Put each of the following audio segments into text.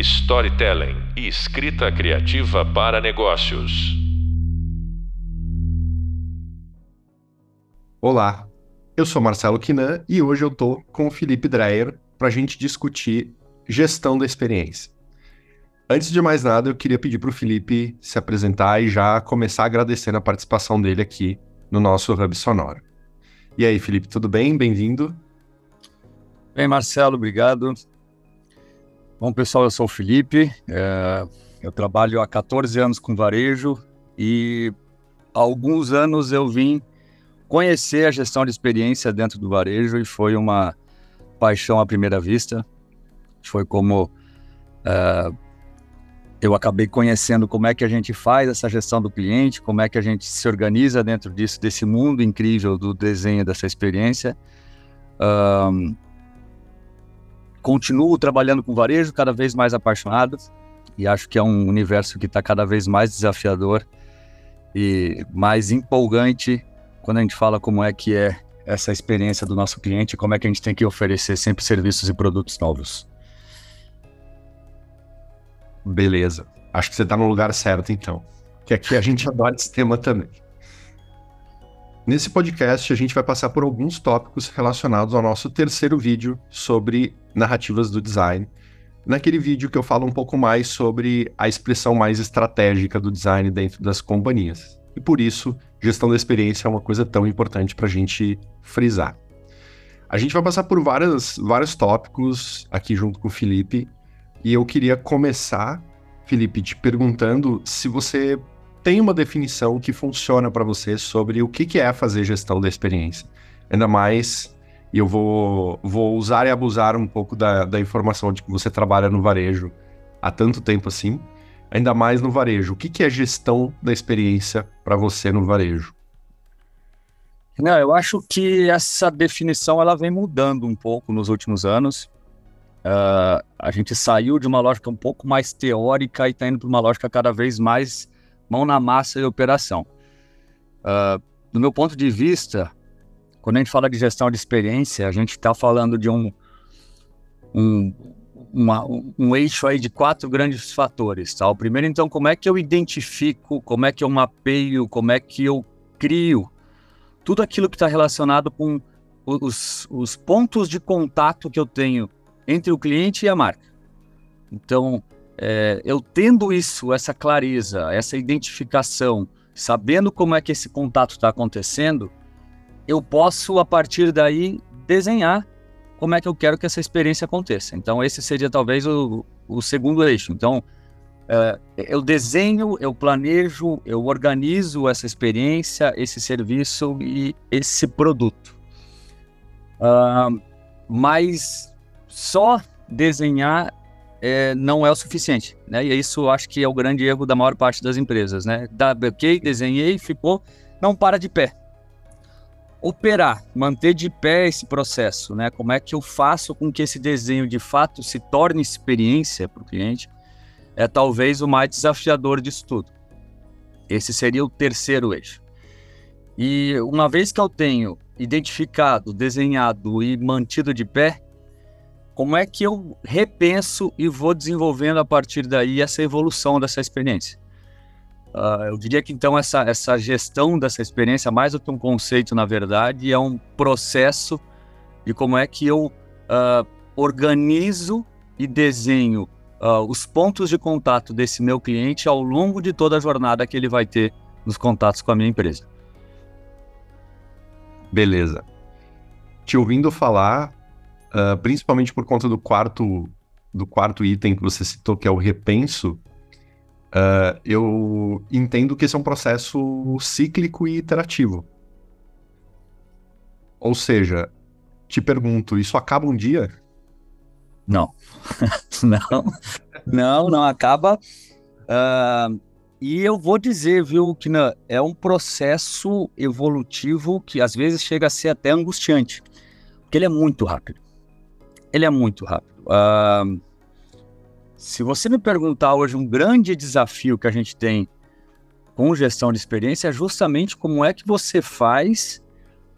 storytelling e escrita criativa para negócios. Olá, eu sou Marcelo Quinan e hoje eu tô com o Felipe Dreyer para a gente discutir gestão da experiência. Antes de mais nada, eu queria pedir para o Felipe se apresentar e já começar agradecendo a participação dele aqui no nosso Hub Sonoro. E aí, Felipe, tudo bem? Bem-vindo. Bem, Marcelo, obrigado. Bom, pessoal, eu sou o Felipe, é, eu trabalho há 14 anos com varejo e há alguns anos eu vim conhecer a gestão de experiência dentro do varejo e foi uma paixão à primeira vista. Foi como é, eu acabei conhecendo como é que a gente faz essa gestão do cliente, como é que a gente se organiza dentro disso, desse mundo incrível do desenho dessa experiência. Um, continuo trabalhando com varejo, cada vez mais apaixonado, e acho que é um universo que está cada vez mais desafiador e mais empolgante quando a gente fala como é que é essa experiência do nosso cliente, como é que a gente tem que oferecer sempre serviços e produtos novos. Beleza. Acho que você está no lugar certo, então. Que aqui a gente adora esse tema também. Nesse podcast, a gente vai passar por alguns tópicos relacionados ao nosso terceiro vídeo sobre narrativas do design. Naquele vídeo que eu falo um pouco mais sobre a expressão mais estratégica do design dentro das companhias. E por isso, gestão da experiência é uma coisa tão importante para a gente frisar. A gente vai passar por várias, vários tópicos aqui junto com o Felipe. E eu queria começar, Felipe, te perguntando se você tem uma definição que funciona para você sobre o que, que é fazer gestão da experiência. Ainda mais, e eu vou, vou usar e abusar um pouco da, da informação de que você trabalha no varejo há tanto tempo assim, ainda mais no varejo. O que, que é gestão da experiência para você no varejo? Não, eu acho que essa definição ela vem mudando um pouco nos últimos anos. Uh, a gente saiu de uma lógica um pouco mais teórica e está indo para uma lógica cada vez mais mão na massa e operação. Uh, do meu ponto de vista, quando a gente fala de gestão de experiência, a gente está falando de um, um, uma, um eixo aí de quatro grandes fatores. Tá? O primeiro, então, como é que eu identifico, como é que eu mapeio, como é que eu crio tudo aquilo que está relacionado com os, os pontos de contato que eu tenho entre o cliente e a marca. Então, é, eu tendo isso, essa clareza, essa identificação, sabendo como é que esse contato está acontecendo, eu posso, a partir daí, desenhar como é que eu quero que essa experiência aconteça. Então, esse seria talvez o, o segundo eixo. Então, é, eu desenho, eu planejo, eu organizo essa experiência, esse serviço e esse produto. Uh, mas só desenhar é, não é o suficiente, né? E isso acho que é o grande erro da maior parte das empresas, né? Da, ok, desenhei, ficou, não para de pé. Operar, manter de pé esse processo, né? Como é que eu faço com que esse desenho de fato se torne experiência para o cliente? É talvez o mais desafiador disso tudo. Esse seria o terceiro eixo. E uma vez que eu tenho identificado, desenhado e mantido de pé, como é que eu repenso e vou desenvolvendo a partir daí essa evolução dessa experiência? Uh, eu diria que então essa, essa gestão dessa experiência, mais do que um conceito, na verdade, é um processo de como é que eu uh, organizo e desenho uh, os pontos de contato desse meu cliente ao longo de toda a jornada que ele vai ter nos contatos com a minha empresa. Beleza. Te ouvindo falar, uh, principalmente por conta do quarto, do quarto item que você citou, que é o repenso, uh, eu entendo que esse é um processo cíclico e iterativo. Ou seja, te pergunto, isso acaba um dia? Não. não, não, não acaba. Uh, e eu vou dizer, viu, que é um processo evolutivo que às vezes chega a ser até angustiante, porque ele é muito rápido ele é muito rápido. Uh, se você me perguntar hoje um grande desafio que a gente tem com gestão de experiência é justamente como é que você faz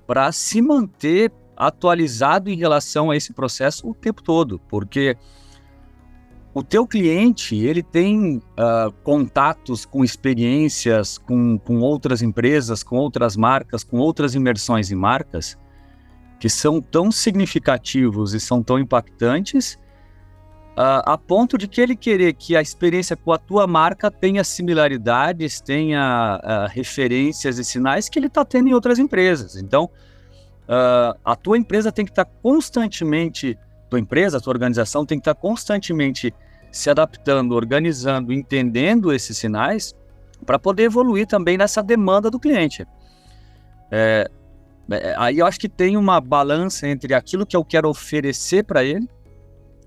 para se manter atualizado em relação a esse processo o tempo todo, porque o teu cliente ele tem uh, contatos com experiências com, com outras empresas, com outras marcas, com outras imersões em marcas que são tão significativos e são tão impactantes uh, a ponto de que ele querer que a experiência com a tua marca tenha similaridades, tenha uh, referências e sinais que ele está tendo em outras empresas. Então, a tua empresa tem que estar tá constantemente tua empresa, tua organização tem que estar constantemente se adaptando, organizando, entendendo esses sinais para poder evoluir também nessa demanda do cliente. É, aí eu acho que tem uma balança entre aquilo que eu quero oferecer para ele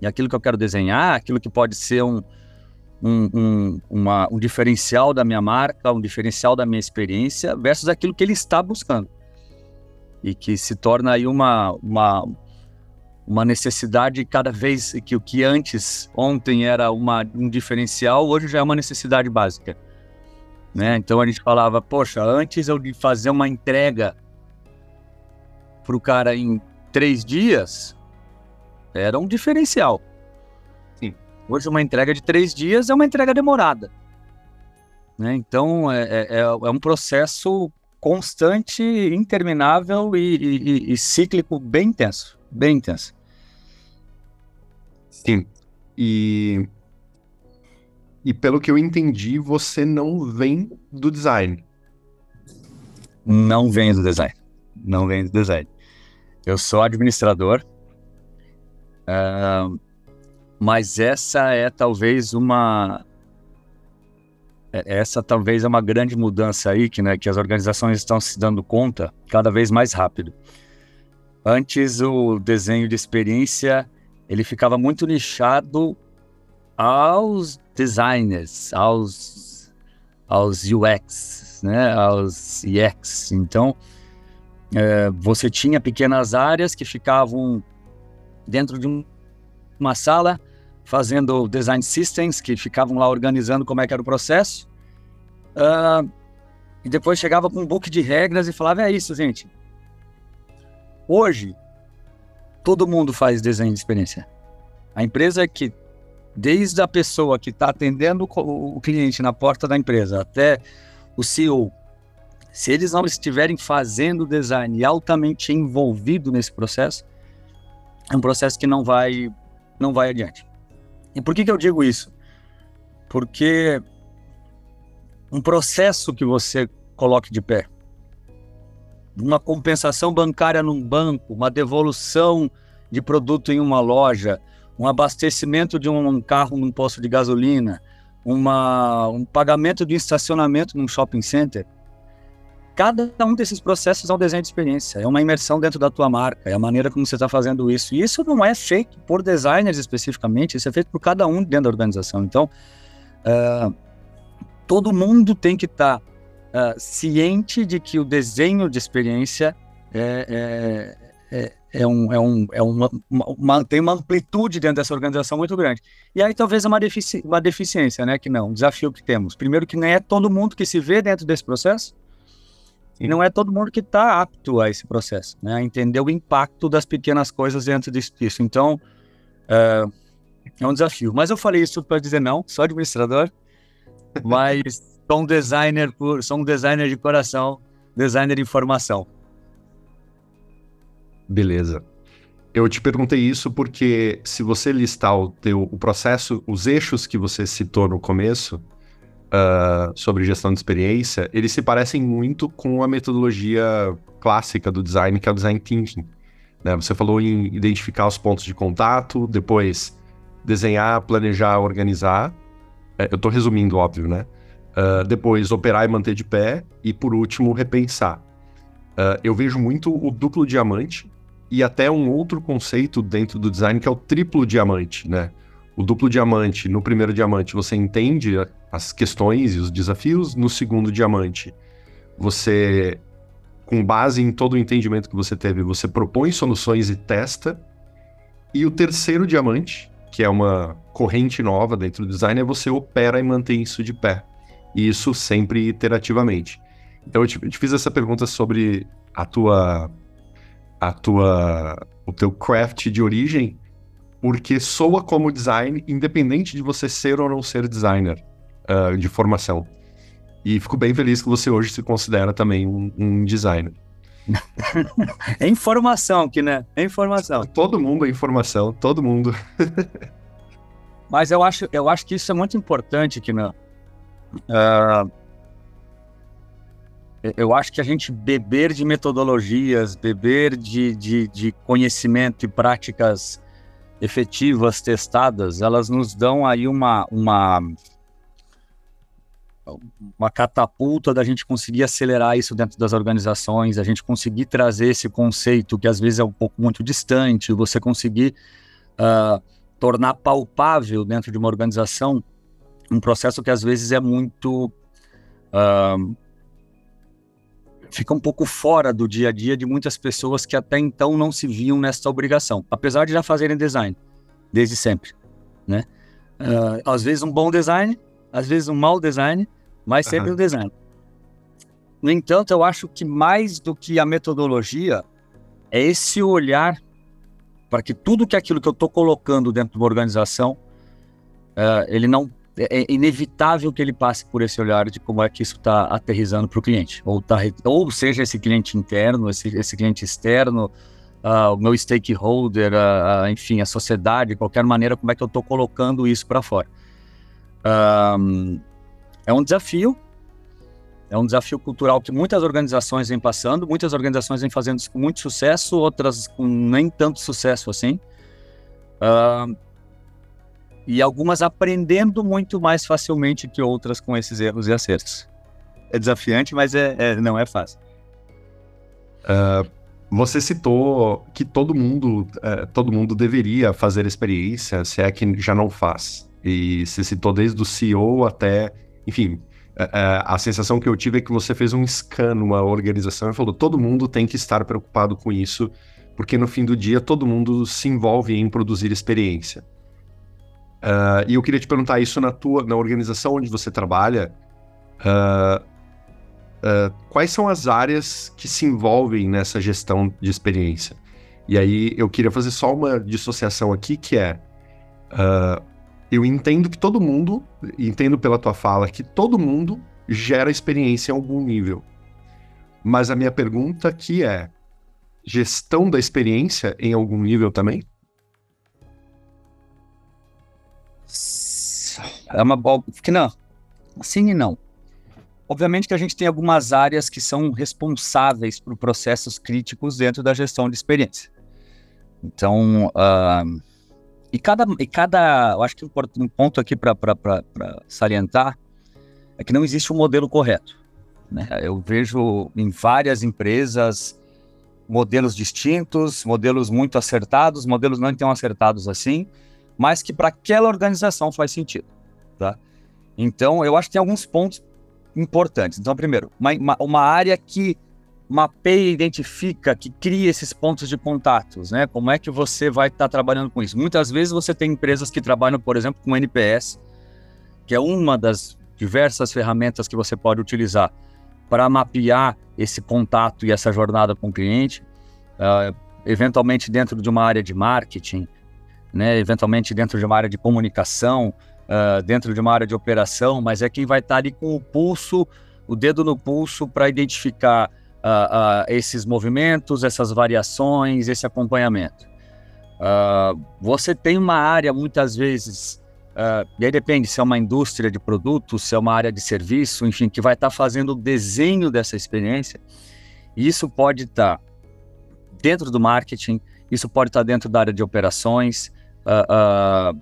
e aquilo que eu quero desenhar, aquilo que pode ser um, um, um, uma, um diferencial da minha marca, um diferencial da minha experiência, versus aquilo que ele está buscando. E que se torna aí uma, uma, uma necessidade cada vez que o que antes, ontem era uma, um diferencial, hoje já é uma necessidade básica. Né? Então a gente falava, poxa, antes eu de fazer uma entrega para o cara em três dias, era um diferencial. Sim. Hoje uma entrega de três dias é uma entrega demorada. Né? Então é, é, é, é um processo constante, interminável e, e, e cíclico bem intenso, bem intenso. Sim. E. E pelo que eu entendi, você não vem do design. Não venho do design. Não venho do design. Eu sou administrador. Uh, mas essa é talvez uma. É, essa talvez é uma grande mudança aí que, né, que as organizações estão se dando conta cada vez mais rápido. Antes, o desenho de experiência ele ficava muito nichado aos designers, aos, aos UX, né, aos EX. Então, é, você tinha pequenas áreas que ficavam dentro de um, uma sala fazendo design systems, que ficavam lá organizando como é que era o processo. Uh, e depois chegava com um book de regras e falava, é isso, gente. Hoje, todo mundo faz desenho de experiência. A empresa que, desde a pessoa que está atendendo o cliente na porta da empresa até o CEO, se eles não estiverem fazendo design e altamente envolvido nesse processo, é um processo que não vai, não vai adiante. E por que, que eu digo isso? Porque um processo que você coloque de pé, uma compensação bancária num banco, uma devolução de produto em uma loja, um abastecimento de um carro num posto de gasolina, uma, um pagamento de estacionamento num shopping center. Cada um desses processos é um desenho de experiência, é uma imersão dentro da tua marca, é a maneira como você está fazendo isso. E isso não é feito por designers especificamente, isso é feito por cada um dentro da organização. Então, uh, todo mundo tem que estar tá uh, ciente de que o desenho de experiência é, é, é, é, um, é, um, é uma, uma, tem uma amplitude dentro dessa organização muito grande. E aí talvez é uma, defici uma deficiência, né? Que não, um desafio que temos. Primeiro que nem é todo mundo que se vê dentro desse processo e não é todo mundo que está apto a esse processo, né? A entender o impacto das pequenas coisas dentro disso. Então, é, é um desafio. Mas eu falei isso para dizer não, sou administrador, mas Sou um designer por, sou um designer de coração, designer de informação. Beleza. Eu te perguntei isso porque se você listar o teu o processo, os eixos que você citou no começo uh, sobre gestão de experiência, eles se parecem muito com a metodologia clássica do design, que é o design thinking. Né? Você falou em identificar os pontos de contato, depois desenhar, planejar, organizar. É, eu estou resumindo, óbvio, né? Uh, depois, operar e manter de pé. E, por último, repensar. Uh, eu vejo muito o duplo diamante e até um outro conceito dentro do design que é o triplo diamante, né? O duplo diamante, no primeiro diamante, você entende as questões e os desafios. No segundo diamante, você, com base em todo o entendimento que você teve, você propõe soluções e testa. E o terceiro diamante, que é uma corrente nova dentro do design, é você opera e mantém isso de pé e isso sempre iterativamente. Então eu te, eu te, fiz essa pergunta sobre a tua a tua o teu craft de origem, porque soa como design, independente de você ser ou não ser designer uh, de formação. E fico bem feliz que você hoje se considera também um, um designer. é informação aqui, né? É informação. Todo mundo é informação, todo mundo. Mas eu acho, eu acho que isso é muito importante, que Uh, ah, eu acho que a gente beber de metodologias, beber de, de, de conhecimento e práticas efetivas, testadas, elas nos dão aí uma, uma, uma catapulta da gente conseguir acelerar isso dentro das organizações, a gente conseguir trazer esse conceito que às vezes é um pouco muito distante, você conseguir uh, tornar palpável dentro de uma organização um processo que às vezes é muito. Uh, fica um pouco fora do dia a dia de muitas pessoas que até então não se viam nessa obrigação, apesar de já fazerem design desde sempre, né? Uh, às vezes um bom design, às vezes um mau design, mas sempre uhum. um design. No entanto, eu acho que mais do que a metodologia é esse olhar para que tudo que aquilo que eu estou colocando dentro de uma organização, uh, ele não é, é inevitável que ele passe por esse olhar de como é que isso está aterrizando para o cliente, ou, tá, ou seja esse cliente interno, esse, esse cliente externo, uh, o meu stakeholder, uh, enfim, a sociedade, de qualquer maneira, como é que eu estou colocando isso para fora. É um desafio, é um desafio cultural que muitas organizações vêm passando, muitas organizações vêm fazendo isso com muito sucesso, outras com nem tanto sucesso assim. Uh, e algumas aprendendo muito mais facilmente que outras com esses erros e acertos. É desafiante, mas é, é não é fácil. Uh, você citou que todo mundo, uh, todo mundo deveria fazer experiência, se é que já não faz. E você citou desde o CEO até, enfim, uh, a sensação que eu tive é que você fez um scan numa organização e falou: todo mundo tem que estar preocupado com isso, porque no fim do dia todo mundo se envolve em produzir experiência. Uh, e eu queria te perguntar isso na tua, na organização onde você trabalha. Uh, uh, quais são as áreas que se envolvem nessa gestão de experiência? E aí eu queria fazer só uma dissociação aqui que é eu entendo que todo mundo, entendo pela tua fala que todo mundo gera experiência em algum nível. Mas a minha pergunta aqui é: gestão da experiência em algum nível também? É uma que não. Sim e não. Obviamente que a gente tem algumas áreas que são responsáveis por processos críticos dentro da gestão de experiência. Então, uh, e cada, e cada, eu acho que um ponto aqui para salientar é que não existe um modelo correto. Né? Eu vejo em várias empresas modelos distintos, modelos muito acertados, modelos não tão acertados assim, mas que para aquela organização faz sentido, tá? Então, eu acho que tem alguns pontos importantes. Então, primeiro, uma, uma, uma área que mapeia, identifica, que cria esses pontos de contatos, né? Como é que você vai estar tá trabalhando com isso? Muitas vezes você tem empresas que trabalham, por exemplo, com NPS, que é uma das diversas ferramentas que você pode utilizar para mapear esse contato e essa jornada com o cliente, uh, eventualmente dentro de uma área de marketing, né, eventualmente dentro de uma área de comunicação, uh, dentro de uma área de operação, mas é quem vai estar ali com o pulso, o dedo no pulso para identificar uh, uh, esses movimentos, essas variações, esse acompanhamento. você tem uma área muitas vezes, e aí depende se é uma indústria de produtos, se é uma área de serviço, enfim, que vai estar fazendo o desenho dessa experiência. E isso pode estar dentro do marketing, isso pode estar dentro da área de operações, Uh, uh,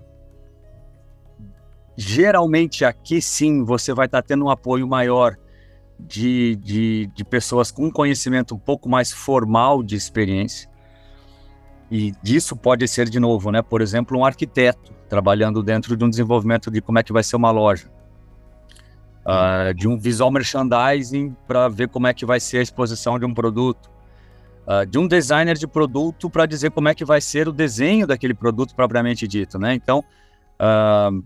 geralmente aqui sim você vai estar tá tendo um apoio maior de, de, de, pessoas com conhecimento um pouco mais formal de experiência. E disso pode ser, de novo, né? Por exemplo, um arquiteto trabalhando dentro de um desenvolvimento de como é que vai ser uma loja. Uh, de um visual merchandising para ver como é que vai ser a exposição de um produto uh, de um designer de produto para dizer como é que vai ser o desenho daquele produto propriamente dito, né? Então, uh,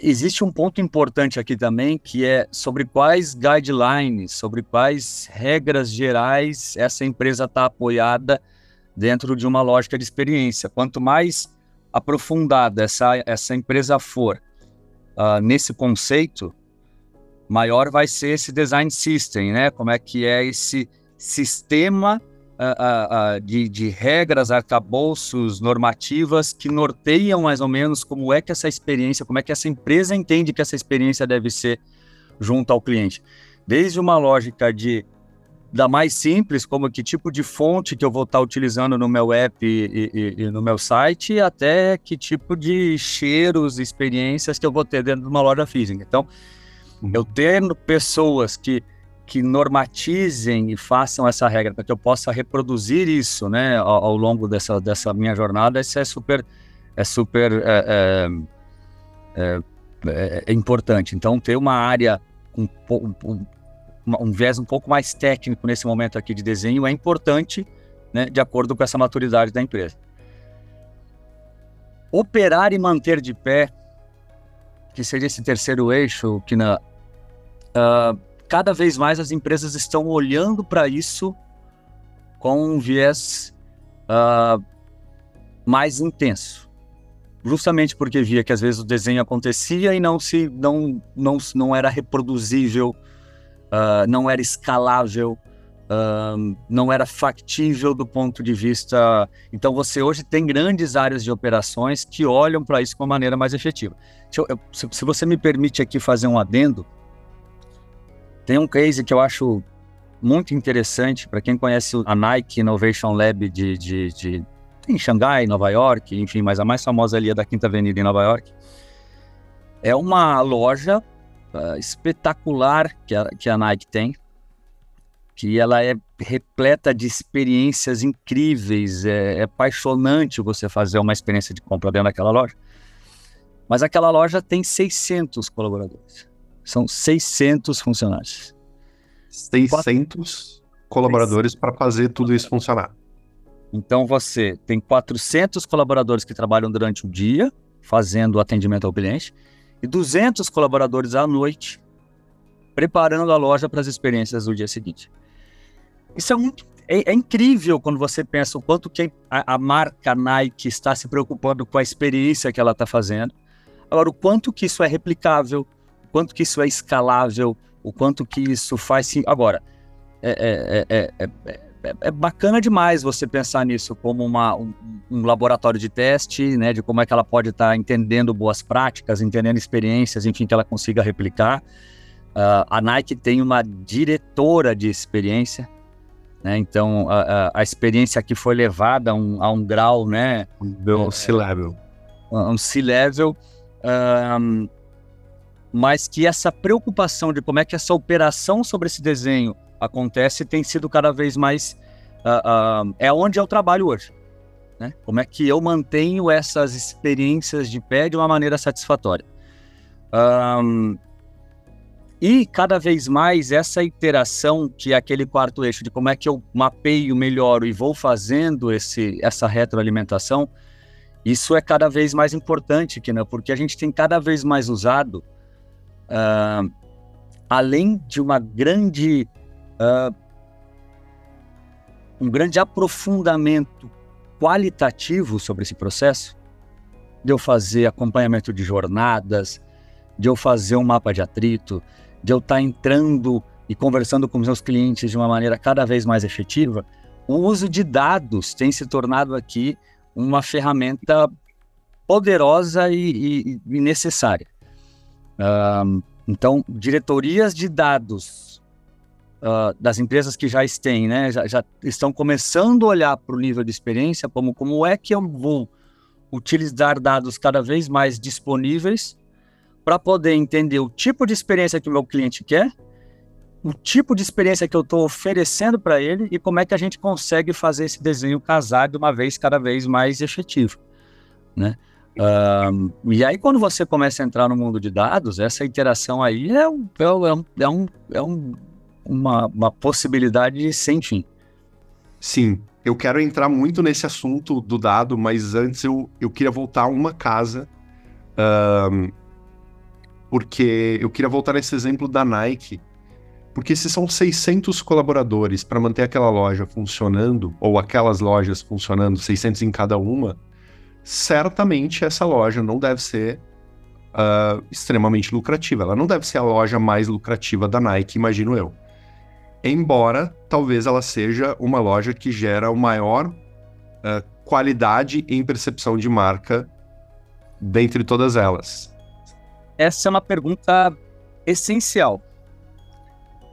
existe um ponto importante aqui também que é sobre quais guidelines, sobre quais regras gerais essa empresa está apoiada dentro de uma lógica de experiência. Quanto mais aprofundada essa, essa empresa for uh, nesse conceito, maior vai ser esse design system, né? Como é que é esse sistema uh, uh, de, de, regras, arcabouços, normativas que norteiam mais ou menos como é que essa experiência, como é que essa empresa entende que essa experiência deve ser junto ao cliente. Desde uma lógica de da mais simples, como que tipo de fonte que eu vou estar utilizando no meu app e, e, e, no meu site, até que tipo de cheiros, experiências que eu vou ter dentro de uma loja física. Então, uhum. eu tendo pessoas que, que normatizem e façam essa regra para que eu possa reproduzir isso, né, ao, ao, longo dessa, dessa minha jornada, isso é super, é super é, é, é, é importante. Então, ter uma área com um, um viés um pouco mais técnico nesse momento aqui de desenho é importante, né, de acordo com essa maturidade da empresa. Operar e manter de pé, que seria esse terceiro eixo, que na, uh, cada vez mais as empresas estão olhando para isso com um viés uh, mais intenso. Justamente porque via que às vezes o desenho acontecia e não se não não, não era reproduzível uh, não era escalável, uh, não era factível do ponto de vista. Então, você hoje tem grandes áreas de operações que olham para isso de uma maneira mais efetiva. Eu, eu, se, se, você me permite aqui fazer um adendo, tem um case que eu acho muito interessante para quem conhece a Nike Innovation Lab de, de, de em Xangai, Nova York, enfim, mas a mais famosa ali é da Quinta Avenida em Nova York. É uma loja uh, espetacular que a, que a Nike tem, que ela é repleta de experiências incríveis, é, é apaixonante você fazer uma experiência de compra dentro daquela loja. Mas aquela loja tem 600 colaboradores. São 600 funcionários. 600 colaboradores para fazer tudo isso funcionar. Então você tem 400 colaboradores que trabalham durante o dia fazendo atendimento ao cliente e 200 colaboradores à noite preparando a loja para as experiências do dia seguinte. Isso é muito é, é, incrível quando você pensa o quanto que a, a, marca Nike está se preocupando com a experiência que ela está fazendo. Agora, o quanto que isso é replicável, quanto que isso é escalável, o quanto que isso faz... Agora, é, é, é, é é, é, bacana demais você pensar nisso como uma, um, um, laboratório de teste, né, de como é que ela pode estar tá entendendo boas práticas, entendendo experiências, enfim, que ela consiga replicar. Uh, a Nike tem uma diretora de experiência, né, então a, a, a, experiência aqui foi levada a um, a um grau, né, um C-level, um C-level, um, mas que essa preocupação de como é que essa operação sobre esse desenho acontece tem sido cada vez mais. Uh, uh, é onde eu trabalho hoje. Né? Como é que eu mantenho essas experiências de pé de uma maneira satisfatória. Um, e cada vez mais essa iteração, que é aquele quarto eixo de como é que eu mapeio, melhoro e vou fazendo esse, essa retroalimentação, isso é cada vez mais importante, né? porque a gente tem cada vez mais usado, uh, além de uma grande uh, um grande aprofundamento qualitativo sobre esse processo, de eu fazer acompanhamento de jornadas, de eu fazer um mapa de atrito, de eu estar tá entrando e conversando com meus clientes de uma maneira cada vez mais efetiva, o uso de dados tem se tornado aqui uma ferramenta poderosa e, e, e necessária. Então, diretorias de dados uh, das empresas que já têm, né, já, já estão começando a olhar para o nível de experiência, como como é que eu vou utilizar dados cada vez mais disponíveis para poder entender o tipo de experiência que o meu cliente quer, o tipo de experiência que eu estou oferecendo para ele e como é que a gente consegue fazer esse desenho casar de uma vez cada vez mais efetivo, né? Um, e aí, quando você começa a entrar no mundo de dados, essa interação aí é um, é um, é é um uma, uma possibilidade sem fim. Sim, eu quero entrar muito nesse assunto do dado, mas antes eu, eu queria voltar a uma casa, um, porque eu queria voltar nesse exemplo da Nike, Porque se são 600 colaboradores para manter aquela loja funcionando, ou aquelas lojas funcionando, 600 em cada uma, certamente essa loja não deve ser uh, extremamente lucrativa. Ela não deve ser a loja mais lucrativa da Nike, imagino eu. Embora talvez ela seja uma loja que gera o maior uh, qualidade em percepção de marca dentre todas elas. Essa é uma pergunta essencial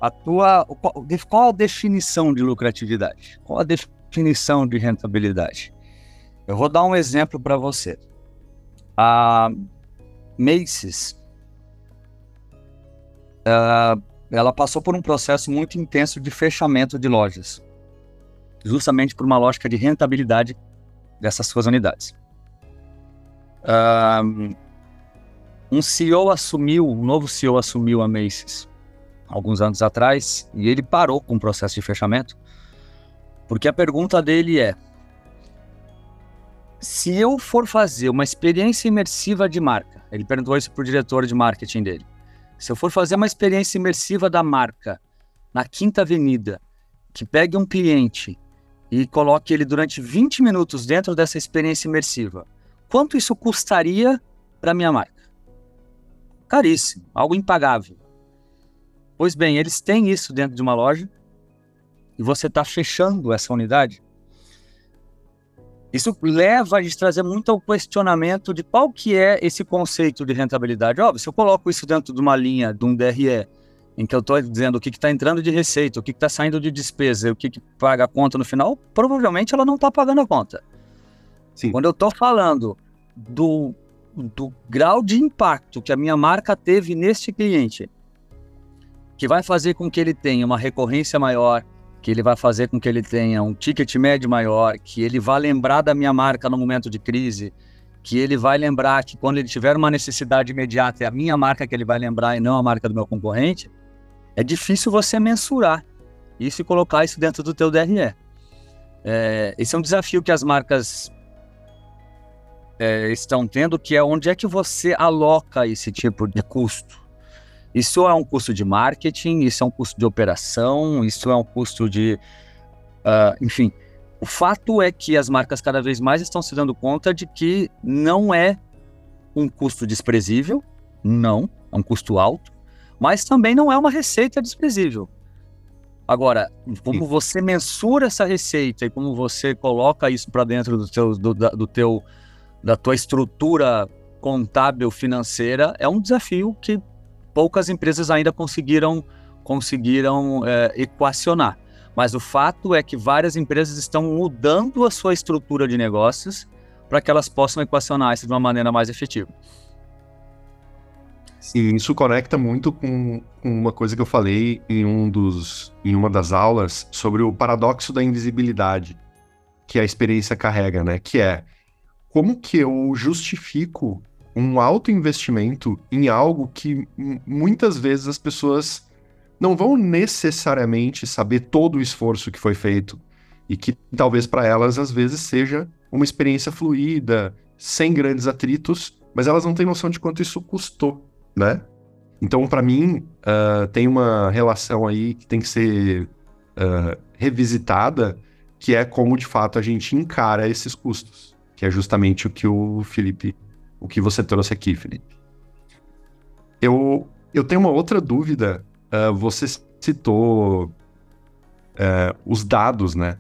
a tua, qual a definição de lucratividade? Qual a definição de rentabilidade? Eu vou dar um exemplo para você. A Macy's, uh, ela passou por um processo muito intenso de fechamento de lojas, justamente por uma lógica de rentabilidade dessas suas unidades. Uh, um CEO assumiu, um novo CEO assumiu a Macy's alguns anos atrás, e ele parou com o processo de fechamento, porque a pergunta dele é: se eu for fazer uma experiência imersiva de marca, ele perguntou isso para o diretor de marketing dele. Se eu for fazer uma experiência imersiva da marca na Quinta Avenida, que pegue um cliente e coloque ele durante 20 minutos dentro dessa experiência imersiva, quanto isso custaria para minha marca? Caríssimo, algo impagável. Pois bem, eles têm isso dentro de uma loja e você está fechando essa unidade. Isso leva a gente trazer muito ao questionamento de qual que é esse conceito de rentabilidade. Óbvio, se eu coloco isso dentro de uma linha, de um DRE, em que eu estou dizendo o que está entrando de receita, o que está saindo de despesa, o que, que paga a conta no final, provavelmente ela não está pagando a conta. Sim. Quando eu estou falando do, do grau de impacto que a minha marca teve neste cliente, que vai fazer com que ele tenha uma recorrência maior, que ele vai fazer com que ele tenha um ticket médio maior, que ele vai lembrar da minha marca no momento de crise, que ele vai lembrar que quando ele tiver uma necessidade imediata é a minha marca que ele vai lembrar e não a marca do meu concorrente, é difícil você mensurar isso e colocar isso dentro do teu DRE. É, esse é um desafio que as marcas é, estão tendo, que é onde é que você aloca esse tipo de custo. Isso é um custo de marketing, isso é um custo de operação, isso é um custo de. Uh, enfim, o fato é que as marcas cada vez mais estão se dando conta de que não é um custo desprezível, não, é um custo alto, mas também não é uma receita desprezível. Agora, como você mensura essa receita e como você coloca isso para dentro do teu, do, da, do teu, da tua estrutura contábil financeira, é um desafio que poucas empresas ainda conseguiram, conseguiram é, equacionar. Mas o fato é que várias empresas estão mudando a sua estrutura de negócios para que elas possam equacionar isso de uma maneira mais efetiva. E isso conecta muito com, uma coisa que eu falei em, um dos, em uma das aulas sobre o paradoxo da invisibilidade que a experiência carrega, né? Que é como que eu justifico um alto investimento em algo que muitas vezes as pessoas não vão necessariamente saber todo o esforço que foi feito e que talvez para elas às vezes seja uma experiência fluida, sem grandes atritos, mas elas não têm noção de quanto isso custou, né? Então, para mim, uh, tem uma relação aí que tem que ser uh, revisitada, que é como de fato a gente encara esses custos, que é justamente o que o Felipe o que você trouxe aqui, Felipe. Eu, eu tenho uma outra dúvida. Uh, você citou uh, os dados, né?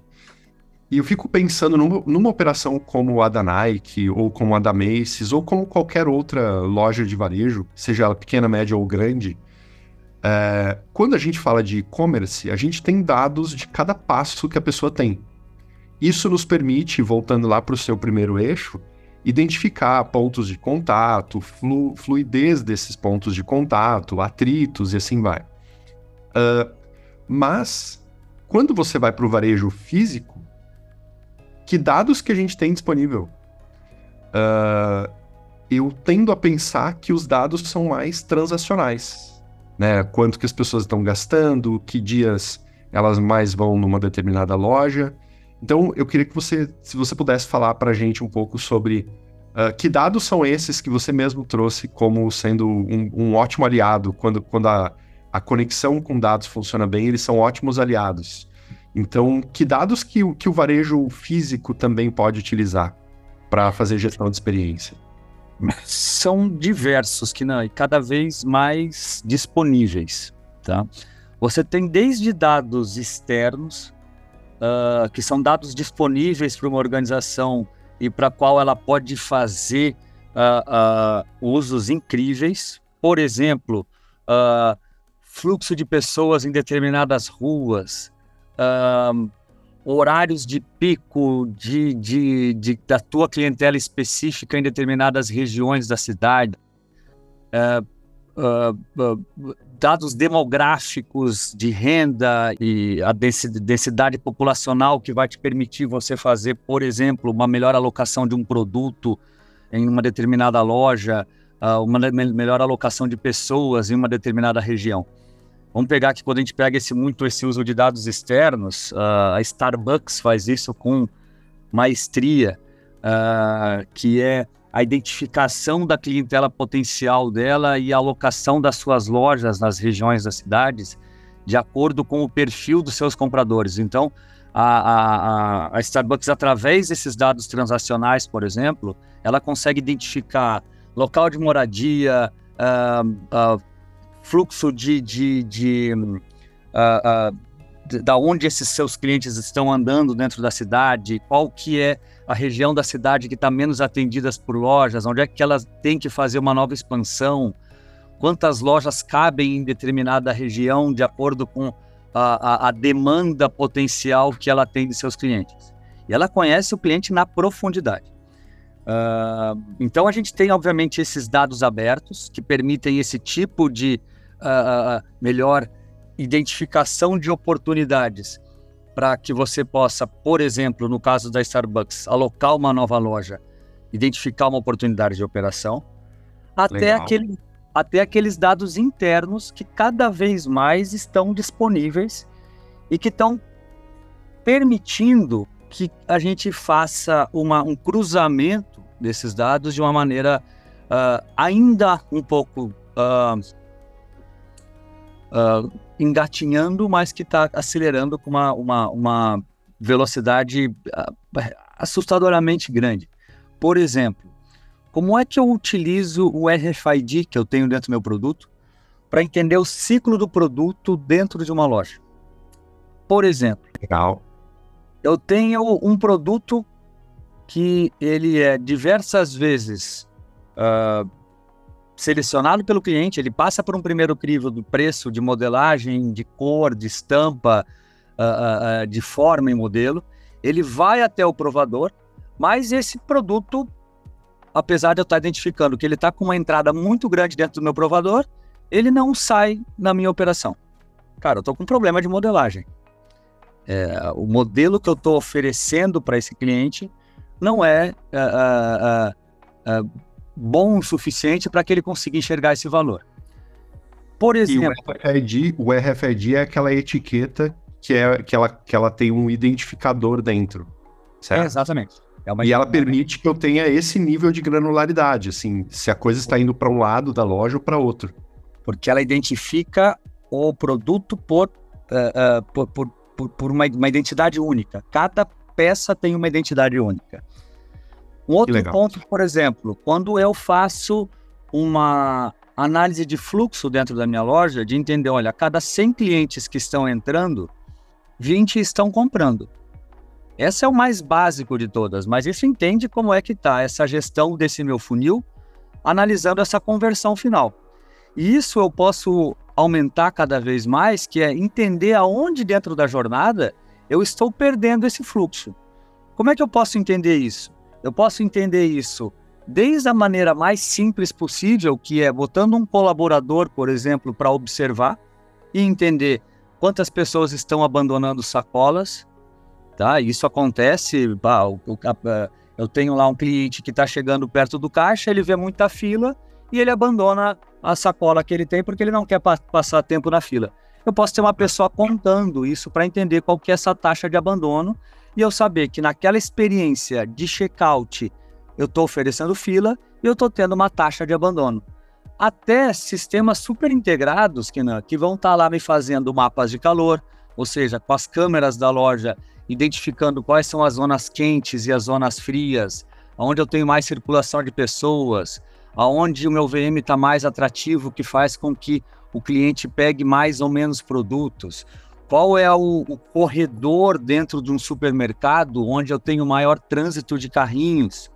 E eu fico pensando numa, numa, operação como a da Nike, ou como a da Macy's, ou como qualquer outra loja de varejo, seja ela pequena, média ou grande. Uh, quando a gente fala de e-commerce, a gente tem dados de cada passo que a pessoa tem. Isso nos permite, voltando lá para o seu primeiro eixo, identificar pontos de contato, flu, fluidez desses pontos de contato, atritos e assim vai. Uh, mas, quando você vai para o varejo físico, que dados que a gente tem disponível? Uh, eu tendo a pensar que os dados são mais transacionais. Né? Quanto que as pessoas estão gastando, que dias elas mais vão numa determinada loja. Então, eu queria que você, se você pudesse falar para a gente um pouco sobre uh, que dados são esses que você mesmo trouxe como sendo um, um ótimo aliado quando, quando a, a conexão com dados funciona bem, eles são ótimos aliados. Então, que dados que, que o varejo físico também pode utilizar para fazer gestão de experiência? São diversos que não, e cada vez mais disponíveis, tá? Você tem desde dados externos, uh, que são dados disponíveis para uma organização e para qual ela pode fazer uh, uh, usos incríveis. Por exemplo, fluxo de pessoas em determinadas ruas, horários de pico de, de, de, da tua clientela específica em determinadas regiões da cidade, uh, uh, uh, dados demográficos de renda e a densidade populacional que vai te permitir você fazer, por exemplo, uma melhor alocação de um produto em uma determinada loja, uma melhor alocação de pessoas em uma determinada região. Vamos pegar que quando a gente pega esse muito esse uso de dados externos, uh, a Starbucks faz isso com maestria, uh, que é a identificação da clientela potencial dela e a alocação das suas lojas nas regiões das cidades de acordo com o perfil dos seus compradores. Então, a, a, a Starbucks, através desses dados transacionais, por exemplo, ela consegue identificar local de moradia, uh, fluxo de, de, de uh, uh, da onde esses seus clientes estão andando dentro da cidade, qual que é a região da cidade que está menos atendidas por lojas, onde é que elas têm que fazer uma nova expansão, quantas lojas cabem em determinada região de acordo com a, a, a demanda potencial que ela tem de seus clientes. E ela conhece o cliente na profundidade. Uh, então a gente tem, obviamente, esses dados abertos que permitem esse tipo de uh, melhor identificação de oportunidades para que você possa, por exemplo, no caso da Starbucks, alocar uma nova loja, identificar uma oportunidade de operação, até, aquele, até aqueles dados internos que cada vez mais estão disponíveis e que estão permitindo que a gente faça uma, um cruzamento desses dados de uma maneira uh, ainda um pouco uh, uh, engatinhando, mas que está acelerando com uma, uma, uma velocidade uh, assustadoramente grande. Por exemplo, como é que eu utilizo o RFID que eu tenho dentro do meu produto para entender o ciclo do produto dentro de uma loja? Por exemplo, Legal. eu tenho um produto que ele é diversas vezes uh, selecionado pelo cliente, ele passa por um primeiro crivo do preço, de modelagem, de cor, de estampa, uh, uh, de forma e modelo. Ele vai até o provador, mas esse produto, apesar de eu estar identificando que ele está com uma entrada muito grande dentro do meu provador, ele não sai na minha operação. Cara, eu estou com um problema de modelagem. É, o modelo que eu estou oferecendo para esse cliente não é uh, bom o suficiente para que ele consiga enxergar esse valor. Por exemplo. E o RFID, o RFID é aquela etiqueta que, é, que, ela, que ela tem um identificador dentro. Certo? É, exatamente. É e ela permite que eu tenha esse nível de granularidade, assim, se a coisa está indo para um lado da loja ou para outro. Porque ela identifica o produto por, uh, uh, por, por, por, uma, uma identidade única. Cada peça tem uma identidade única. Um outro ponto, por exemplo, quando eu faço uma análise de fluxo dentro da minha loja, de entender, olha, a cada 100 clientes que estão entrando, 20 estão comprando. Essa é o mais básico de todas, mas isso entende como é que está essa gestão desse meu funil, analisando essa conversão final. E isso eu posso aumentar cada vez mais, que é entender aonde dentro da jornada eu estou perdendo esse fluxo. Como é que eu posso entender isso? Eu posso entender isso desde a maneira mais simples possível, que é botando um colaborador, por exemplo, para observar e entender quantas pessoas estão abandonando sacolas, tá? Isso acontece, a, eu tenho lá um cliente que está chegando perto do caixa, ele vê muita fila e ele abandona a sacola que ele tem porque ele não quer pa passar tempo na fila. Eu posso ter uma pessoa contando isso para entender qual que é essa taxa de abandono e eu saber que naquela experiência de checkout eu estou oferecendo fila e eu estou tendo uma taxa de abandono. até sistemas super integrados que, que vão estar tá lá me fazendo mapas de calor, ou seja, com as câmeras da loja identificando quais são as zonas quentes e as zonas frias, onde eu tenho mais circulação de pessoas, aonde o meu VM está mais atrativo, que faz com que o cliente pegue mais ou menos produtos. Qual é o, o corredor dentro de um supermercado onde eu tenho maior trânsito de carrinhos?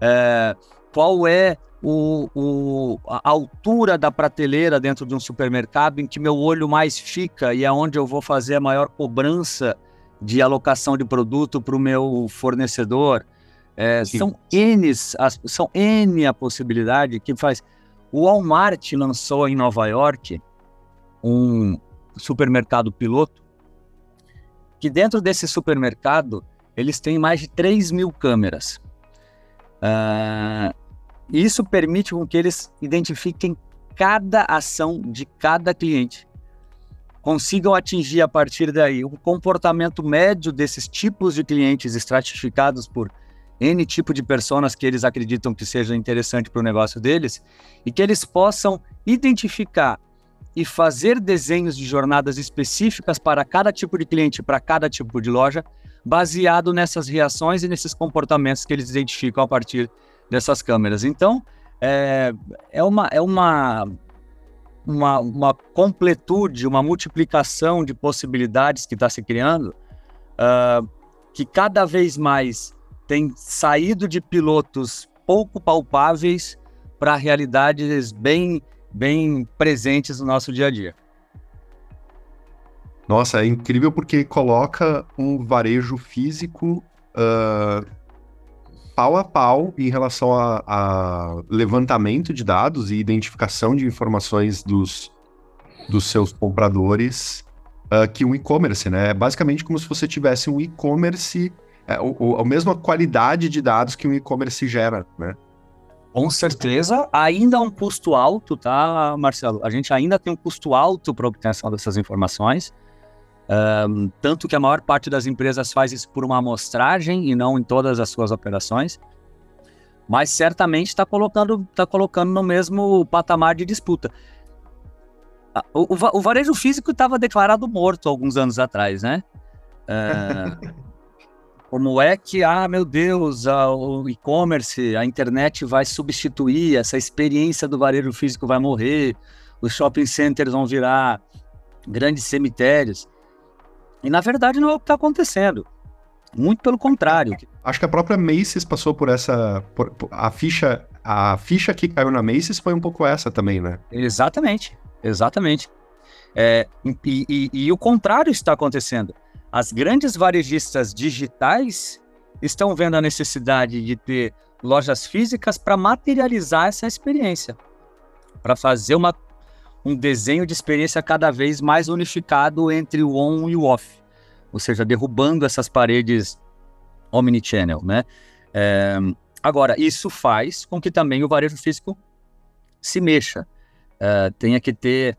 É, qual é o, o, a altura da prateleira dentro de um supermercado em que meu olho mais fica e é onde eu vou fazer a maior cobrança de alocação de produto para o meu fornecedor. É, são N, as, são N a possibilidade que faz. O Walmart lançou em Nova York um supermercado piloto que dentro desse supermercado eles têm mais de 3 mil câmeras. Uh, isso permite com que eles identifiquem cada ação de cada cliente, consigam atingir a partir daí o comportamento médio desses tipos de clientes estratificados por N tipo de pessoas que eles acreditam que seja interessante para o negócio deles e que eles possam identificar e fazer desenhos de jornadas específicas para cada tipo de cliente, para cada tipo de loja, baseado nessas reações e nesses comportamentos que eles identificam a partir dessas câmeras. Então, é, é, uma, é uma, uma, uma completude, uma multiplicação de possibilidades que está se criando, uh, que cada vez mais tem saído de pilotos pouco palpáveis para realidades bem bem presentes no nosso dia a dia. Nossa, é incrível porque coloca um varejo físico uh, pau a pau em relação a, a, levantamento de dados e identificação de informações dos, dos seus compradores uh, que um e-commerce, né? É basicamente como se você tivesse um e-commerce, é, a mesma qualidade de dados que um e-commerce gera, né? Com certeza, ainda é um custo alto, tá, Marcelo? A gente ainda tem um custo alto para obtenção dessas informações. Um, tanto que a maior parte das empresas faz isso por uma amostragem e não em todas as suas operações. Mas certamente está colocando, tá colocando no mesmo patamar de disputa. O, o, o varejo físico estava declarado morto alguns anos atrás, né? Uh, Como é que, ah, meu Deus, a, o e-commerce, a internet vai substituir, essa experiência do varejo físico vai morrer, os shopping centers vão virar grandes cemitérios. E na verdade não é o que está acontecendo. Muito pelo contrário. Acho que a própria Macy's passou por essa. Por, por, a ficha a ficha que caiu na Macy's foi um pouco essa também, né? Exatamente, exatamente. É, e, e, e, o contrário está acontecendo. As grandes varejistas digitais estão vendo a necessidade de ter lojas físicas para materializar essa experiência, para fazer uma, um desenho de experiência cada vez mais unificado entre o on e o off, ou seja, derrubando essas paredes omnichannel, né? É, agora, isso faz com que também o varejo físico se mexa, é, tenha que ter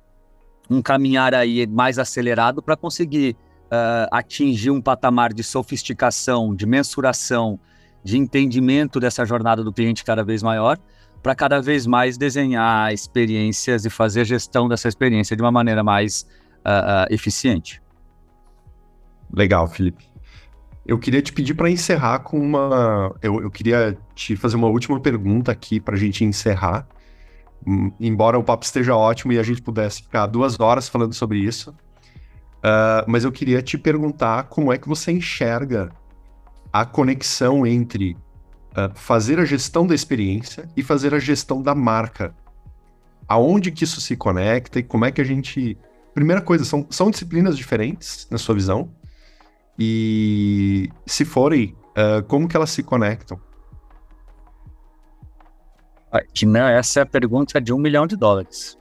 um caminhar aí mais acelerado para conseguir uh, atingir um patamar de sofisticação, de mensuração, de entendimento dessa jornada do cliente cada vez maior, para cada vez mais desenhar experiências e fazer gestão dessa experiência de uma maneira mais uh, uh, eficiente. Legal, Felipe. Eu queria te pedir para encerrar com uma. Eu, eu, queria te fazer uma última pergunta aqui para a gente encerrar. Hum, embora o papo esteja ótimo e a gente pudesse ficar duas horas falando sobre isso, Uh, mas eu queria te perguntar como é que você enxerga a conexão entre uh, fazer a gestão da experiência e fazer a gestão da marca. Aonde que isso se conecta e como é que a gente. Primeira coisa, são, são disciplinas diferentes, na sua visão? E se forem, uh, como que elas se conectam? Que não, essa é a pergunta de um milhão de dólares.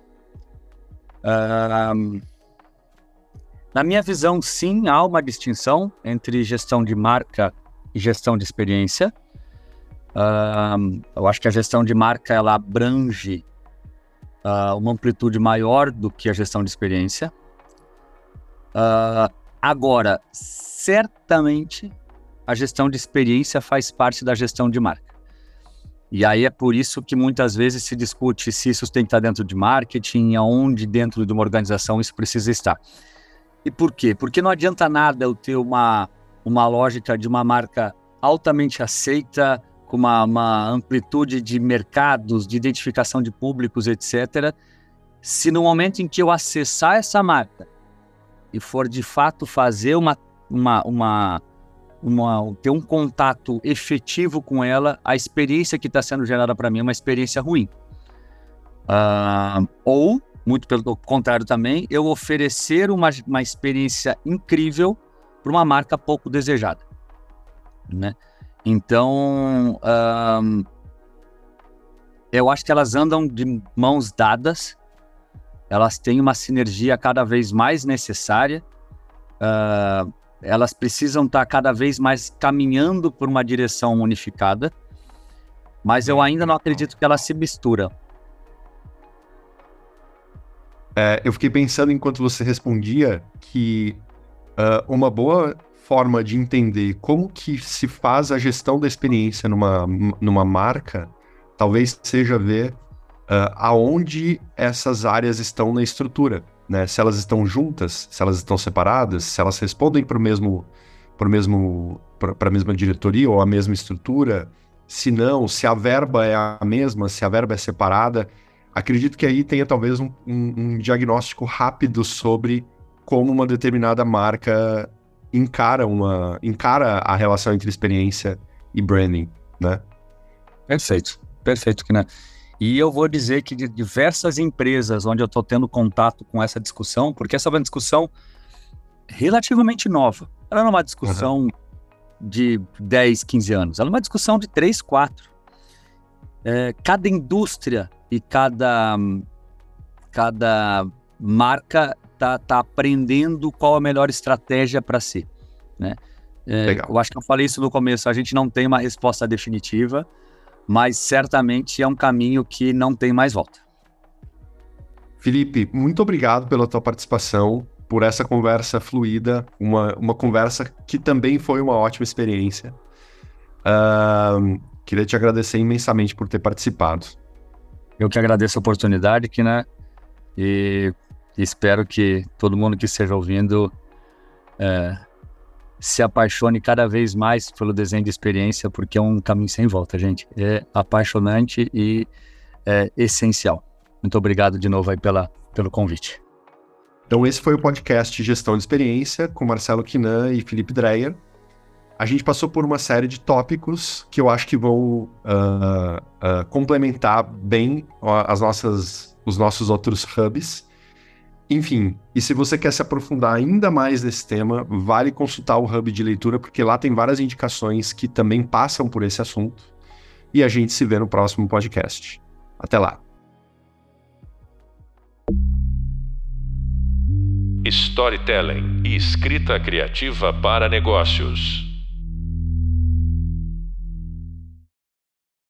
Um, na minha visão, sim, há uma distinção entre gestão de marca e gestão de experiência. Uh, eu acho que a gestão de marca ela abrange uh, uma amplitude maior do que a gestão de experiência. Uh, agora, certamente a gestão de experiência faz parte da gestão de marca. E aí é por isso que muitas vezes se discute se isso tem que estar dentro de marketing, aonde dentro de uma organização isso precisa estar. E por quê? Porque não adianta nada eu ter uma, uma lógica de uma marca altamente aceita, com uma, uma amplitude de mercados, de identificação de públicos, etc., se no momento em que eu acessar essa marca e for de fato fazer uma, uma, uma, uma ter um contato efetivo com ela, a experiência que está sendo gerada para mim é uma experiência ruim. Uh, ou, muito pelo contrário também, eu oferecer uma, uma experiência incrível para uma marca pouco desejada. Né? Então, uh, eu acho que elas andam de mãos dadas elas têm uma sinergia cada vez mais necessária, uh, elas precisam estar cada vez mais caminhando por uma direção unificada, mas eu ainda não acredito que elas se misturam. É, eu fiquei pensando enquanto você respondia que uh, uma boa forma de entender como que se faz a gestão da experiência numa, numa marca talvez seja ver uh, aonde essas áreas estão na estrutura, né? Se elas estão juntas, se elas estão separadas, se elas respondem para o mesmo, mesmo, para a mesma diretoria ou a mesma estrutura, se não, se a verba é a mesma, se a verba é separada, acredito que aí tenha talvez um, um, um diagnóstico rápido sobre como uma determinada marca encara uma encara a relação entre experiência e branding, né? Perfeito, perfeito, que né? E eu vou dizer que de diversas empresas onde eu estou tendo contato com essa discussão, porque essa é uma discussão relativamente nova. Ela não é uma discussão uhum. de 10, 15 anos. Ela é uma discussão de 3, 4. É, cada indústria e cada, cada marca tá, tá aprendendo qual a melhor estratégia para si. Né? É, eu acho que eu falei isso no começo. A gente não tem uma resposta definitiva mas certamente é um caminho que não tem mais volta. Felipe, muito obrigado pela tua participação, por essa conversa fluida, uma, uma conversa que também foi uma ótima experiência. Uh, queria te agradecer imensamente por ter participado. Eu que agradeço a oportunidade, que né? E espero que todo mundo que esteja ouvindo é, se apaixone cada vez mais pelo desenho de experiência, porque é um caminho sem volta, gente. É apaixonante e é essencial. Muito obrigado de novo aí pela, pelo convite. Então, esse foi o podcast Gestão de Experiência com Marcelo Quinan e Felipe Dreyer. A gente passou por uma série de tópicos que eu acho que vão uh, uh, complementar bem as nossas, os nossos outros hubs. Enfim, e se você quer se aprofundar ainda mais nesse tema, vale consultar o Hub de leitura, porque lá tem várias indicações que também passam por esse assunto. E a gente se vê no próximo podcast. Até lá. Storytelling e escrita criativa para negócios.